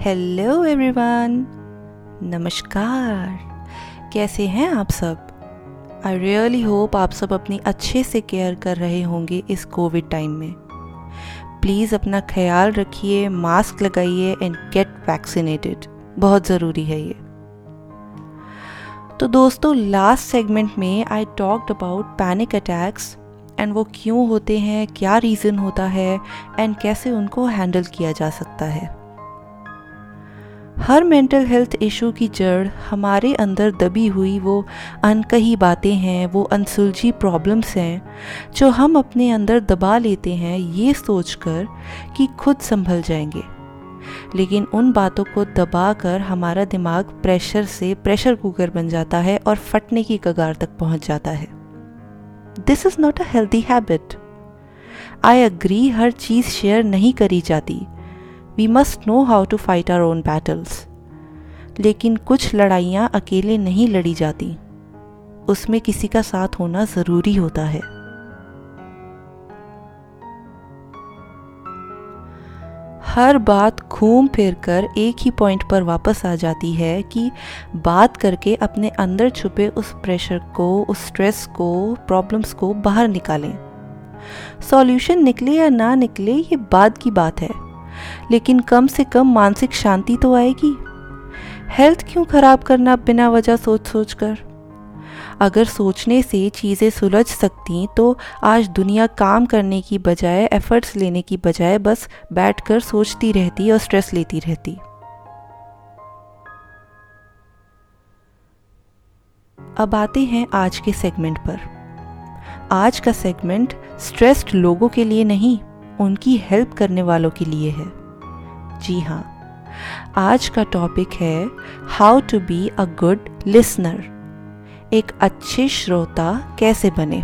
Hello everyone नमस्कार। कैसे हैं आप सब? आई रियली होप आप सब अपनी अच्छे से केयर कर रहे होंगे इस कोविड टाइम में। प्लीज़ अपना ख्याल रखिए मास्क लगाइए एंड गेट वैक्सीनेटेड बहुत ज़रूरी है ये। तो दोस्तों लास्ट सेगमेंट में I talked about panic attacks and वो क्यों होते हैं, क्या रीज़न होता है एंड कैसे उनको हैंडल किया जा सकता है। हर मेंटल हेल्थ इशू की जड़ हमारे अंदर दबी हुई वो अनकही बातें हैं, वो अनसुलझी प्रॉब्लम्स हैं, जो हम अपने अंदर दबा लेते हैं ये सोचकर कि खुद संभल जाएँगे। लेकिन उन बातों को दबा कर हमारा दिमाग प्रेशर से प्रेशर कुकर बन जाता है और फटने की कगार तक पहुँच जाता है। This is not a healthy habit I agree हर चीज़ शेयर नहीं करी जाती। We must know how to fight our own battles लेकिन कुछ लड़ाइयाँ अकेले नहीं लड़ी जाती। उसमें किसी का साथ होना ज़रूरी होता है। हर बात घूम फिर कर एक ही पॉइंट पर वापस आ जाती है कि बात करके अपने अंदर छुपे उस प्रेशर को, उस स्ट्रेस को प्रॉब्लम्स को बाहर निकालें। सॉल्यूशन निकले या ना निकले, ये बाद की बात है। लेकिन कम से कम मानसिक शांति तो आएगी। हेल्थ क्यों खराब करना बिना वजह सोच सोच कर अगर सोचने से चीज़ें सुलझ सकती तो आज दुनिया काम करने की बजाय एफर्ट्स लेने की बजाय बस बैठकर सोचती रहती और स्ट्रेस लेती रहती। अब आते हैं आज के सेगमेंट पर। आज का सेगमेंट स्ट्रेस्ड लोगों के लिए नहीं, उनकी हेल्प करने वालों के लिए है। जी हाँ। आज का टॉपिक है how to be a good listener एक अच्छे श्रोता कैसे बने?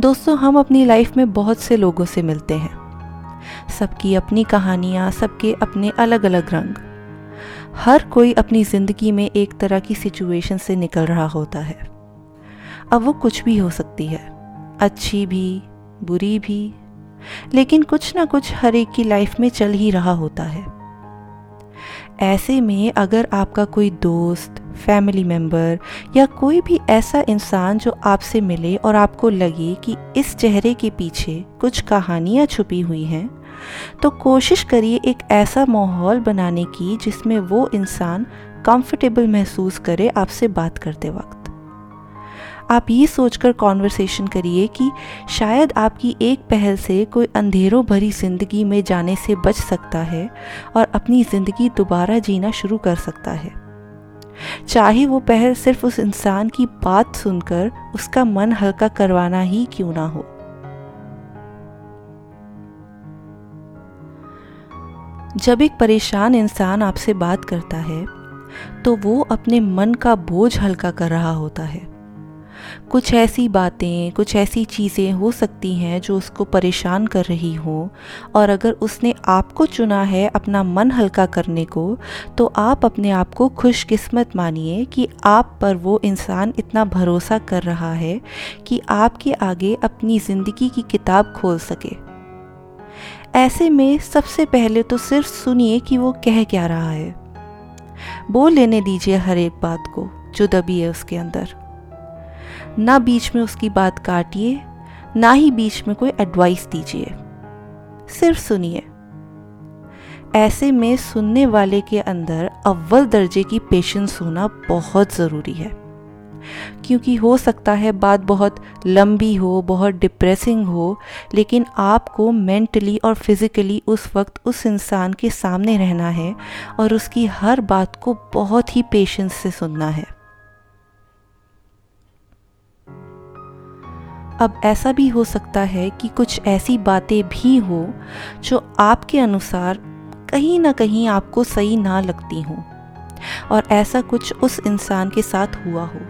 दोस्तों, हम अपनी लाइफ में बहुत से लोगों से मिलते हैं। सबकी अपनी कहानियाँ, सबके अपने अलग अलग रंग। हर कोई अपनी ज़िंदगी में एक तरह की सिचुएशन से निकल रहा होता है। अब वो कुछ भी हो सकती है। अच्छी भी, बुरी भी लेकिन कुछ ना कुछ हर एक की लाइफ में चल ही रहा होता है। ऐसे में अगर आपका कोई दोस्त फैमिली मेंबर या कोई भी ऐसा इंसान जो आपसे मिले और आपको लगे कि इस चेहरे के पीछे कुछ कहानियाँ छुपी हुई हैं तो कोशिश करिए एक ऐसा माहौल बनाने की जिसमें वो इंसान कंफर्टेबल महसूस करे आपसे बात करते वक्त। आप ये सोचकर कॉन्वर्सेशन करिए कि शायद आपकी एक पहल से कोई अंधेरों भरी ज़िंदगी में जाने से बच सकता है और अपनी ज़िंदगी दोबारा जीना शुरू कर सकता है। चाहे वो पहल सिर्फ़ उस इंसान की बात सुनकर उसका मन हल्का करवाना ही क्यों ना हो। जब एक परेशान इंसान आपसे बात करता है तो वो अपने मन का बोझ हल्का कर रहा होता है। कुछ ऐसी बातें, कुछ ऐसी चीज़ें हो सकती हैं जो उसको परेशान कर रही हो। और अगर उसने आपको चुना है अपना मन हल्का करने को तो आप अपने आप को खुशकिस्मत मानिए कि आप पर वो इंसान इतना भरोसा कर रहा है कि आपके आगे अपनी ज़िंदगी की किताब खोल सके। ऐसे में सबसे पहले तो सिर्फ़ सुनिए कि वो कह क्या रहा है। बोल लेने दीजिए हर एक बात को जो दबी है उसके अंदर। ना बीच में उसकी बात काटिए, ना ही बीच में कोई एडवाइस दीजिए। सिर्फ़ सुनिए। ऐसे में सुनने वाले के अंदर अव्वल दर्जे की पेशेंस होना बहुत ज़रूरी है। क्योंकि हो सकता है बात बहुत लंबी हो, बहुत डिप्रेसिंग हो, लेकिन आपको मेंटली और फिज़िकली उस वक्त उस इंसान के सामने रहना है और उसकी हर बात को बहुत ही पेशेंस से सुनना है। अब ऐसा भी हो सकता है कि कुछ ऐसी बातें भी हो जो आपके अनुसार कहीं ना कहीं आपको सही ना लगती हों, और ऐसा कुछ उस इंसान के साथ हुआ हो।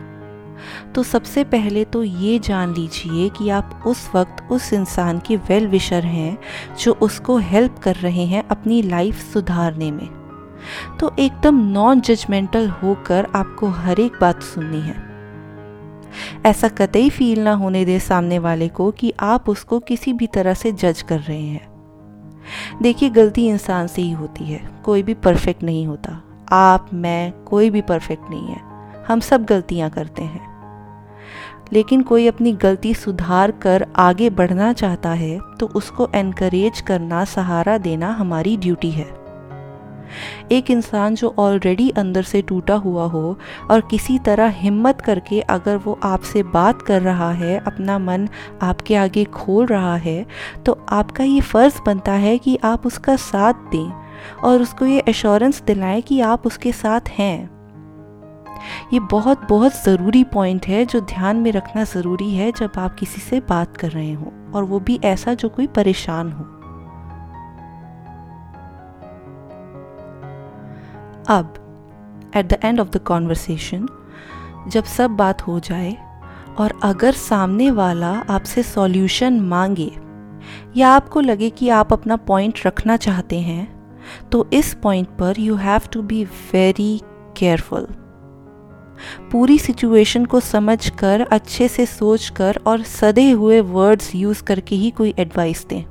तो सबसे पहले तो ये जान लीजिए कि आप उस वक्त उस इंसान के वेल विशर हैं जो उसको हेल्प कर रहे हैं अपनी लाइफ सुधारने में। तो एकदम नॉन जजमेंटल होकर आपको हर एक बात सुननी है। ऐसा कतई फील ना होने दे सामने वाले को कि आप उसको किसी भी तरह से जज कर रहे हैं। देखिए, गलती इंसान से ही होती है। कोई भी परफेक्ट नहीं होता। आप, मैं, कोई भी परफेक्ट नहीं है। हम सब गलतियाँ करते हैं। लेकिन कोई अपनी गलती सुधार कर आगे बढ़ना चाहता है तो उसको एनकरेज करना, सहारा देना हमारी ड्यूटी है। एक इंसान जो ऑलरेडी अंदर से टूटा हुआ हो और किसी तरह हिम्मत करके अगर वो आपसे बात कर रहा है, अपना मन आपके आगे खोल रहा है तो आपका ये फ़र्ज़ बनता है कि आप उसका साथ दें और उसको ये एश्योरेंस दिलाएँ कि आप उसके साथ हैं। ये बहुत बहुत ज़रूरी पॉइंट है जो ध्यान में रखना ज़रूरी है जब आप किसी से बात कर रहे हो और वो भी ऐसा जो कोई परेशान हो। अब at the end of the conversation जब सब बात हो जाए, और अगर सामने वाला आपसे सॉल्यूशन मांगे, या आपको लगे कि आप अपना पॉइंट रखना चाहते हैं तो इस पॉइंट पर you have to be very careful पूरी सिचुएशन को समझ कर अच्छे से सोच कर और सदे हुए वर्ड्स यूज़ करके ही कोई एडवाइस दें।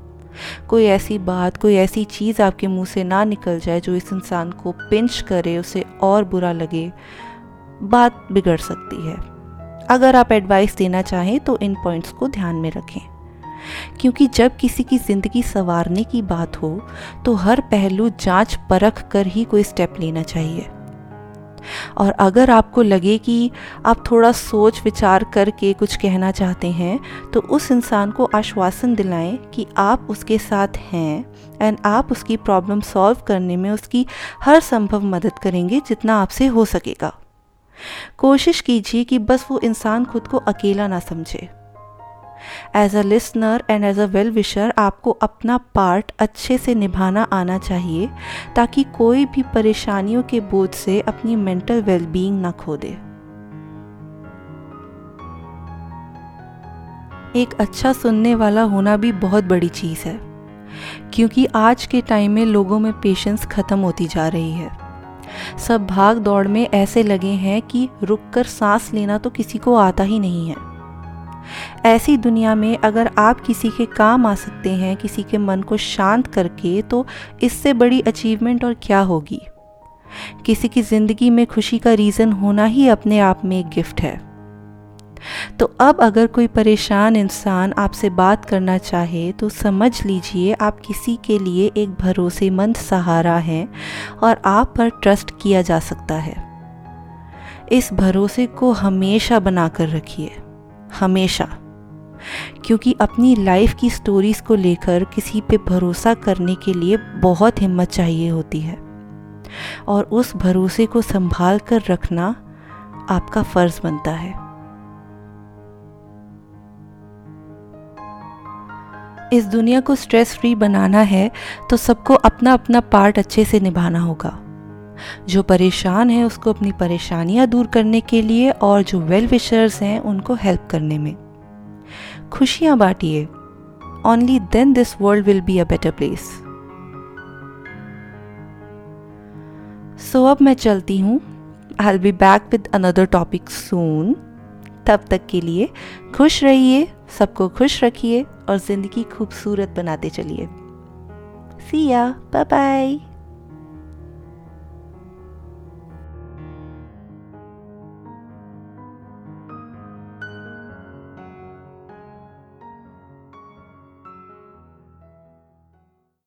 कोई ऐसी बात, कोई ऐसी चीज़ आपके मुँह से ना निकल जाए जो इस इंसान को पिंच करे, उसे और बुरा लगे, बात बिगड़ सकती है। अगर आप एडवाइस देना चाहें तो इन पॉइंट्स को ध्यान में रखें। क्योंकि जब किसी की ज़िंदगी संवारने की बात हो तो हर पहलू जाँच परख कर ही कोई स्टेप लेना चाहिए। और अगर आपको लगे कि आप थोड़ा सोच विचार करके कुछ कहना चाहते हैं तो उस इंसान को आश्वासन दिलाएँ कि आप उसके साथ हैं एंड आप उसकी प्रॉब्लम सॉल्व करने में उसकी हर संभव मदद करेंगे जितना आपसे हो सकेगा। कोशिश कीजिए कि बस वो इंसान खुद को अकेला ना समझे। As a listener and as a well wisher आपको अपना पार्ट अच्छे से निभाना आना चाहिए, ताकि कोई भी परेशानियों के बोझ से अपनी मेंटल वेलबींग ना खो दे एक अच्छा सुनने वाला होना भी बहुत बड़ी चीज़ है, क्योंकि आज के टाइम में लोगों में पेशेंस ख़त्म होती जा रही है। सब भाग दौड़ में ऐसे लगे हैं कि रुककर सांस लेना तो किसी को आता ही नहीं है। ऐसी दुनिया में अगर आप किसी के काम आ सकते हैं, किसी के मन को शांत करके तो इससे बड़ी अचीवमेंट और क्या होगी? किसी की ज़िंदगी में खुशी का रीज़न होना ही अपने आप में एक गिफ्ट है। तो अब अगर कोई परेशान इंसान आपसे बात करना चाहे तो समझ लीजिए आप किसी के लिए एक भरोसेमंद सहारा हैं और आप पर ट्रस्ट किया जा सकता है। इस भरोसे को हमेशा बनाकर रखिए। हमेशा। क्योंकि अपनी लाइफ की स्टोरीज को लेकर किसी पे भरोसा करने के लिए बहुत हिम्मत चाहिए होती है। और उस भरोसे को संभाल कर रखना आपका फ़र्ज़ बनता है। इस दुनिया को स्ट्रेस फ्री बनाना है तो सबको अपना अपना पार्ट अच्छे से निभाना होगा। जो परेशान है उसको अपनी परेशानियाँ दूर करने के लिए और जो वेल विशर्स हैं उनको हेल्प करने में। खुशियाँ बांटिए। Only then this world will be a better place so अब मैं चलती हूँ। I be back with another topic soon तब तक के लिए खुश रहिए, सबको खुश रखिए और ज़िंदगी खूबसूरत बनाते चलिए। सी या बाय बाय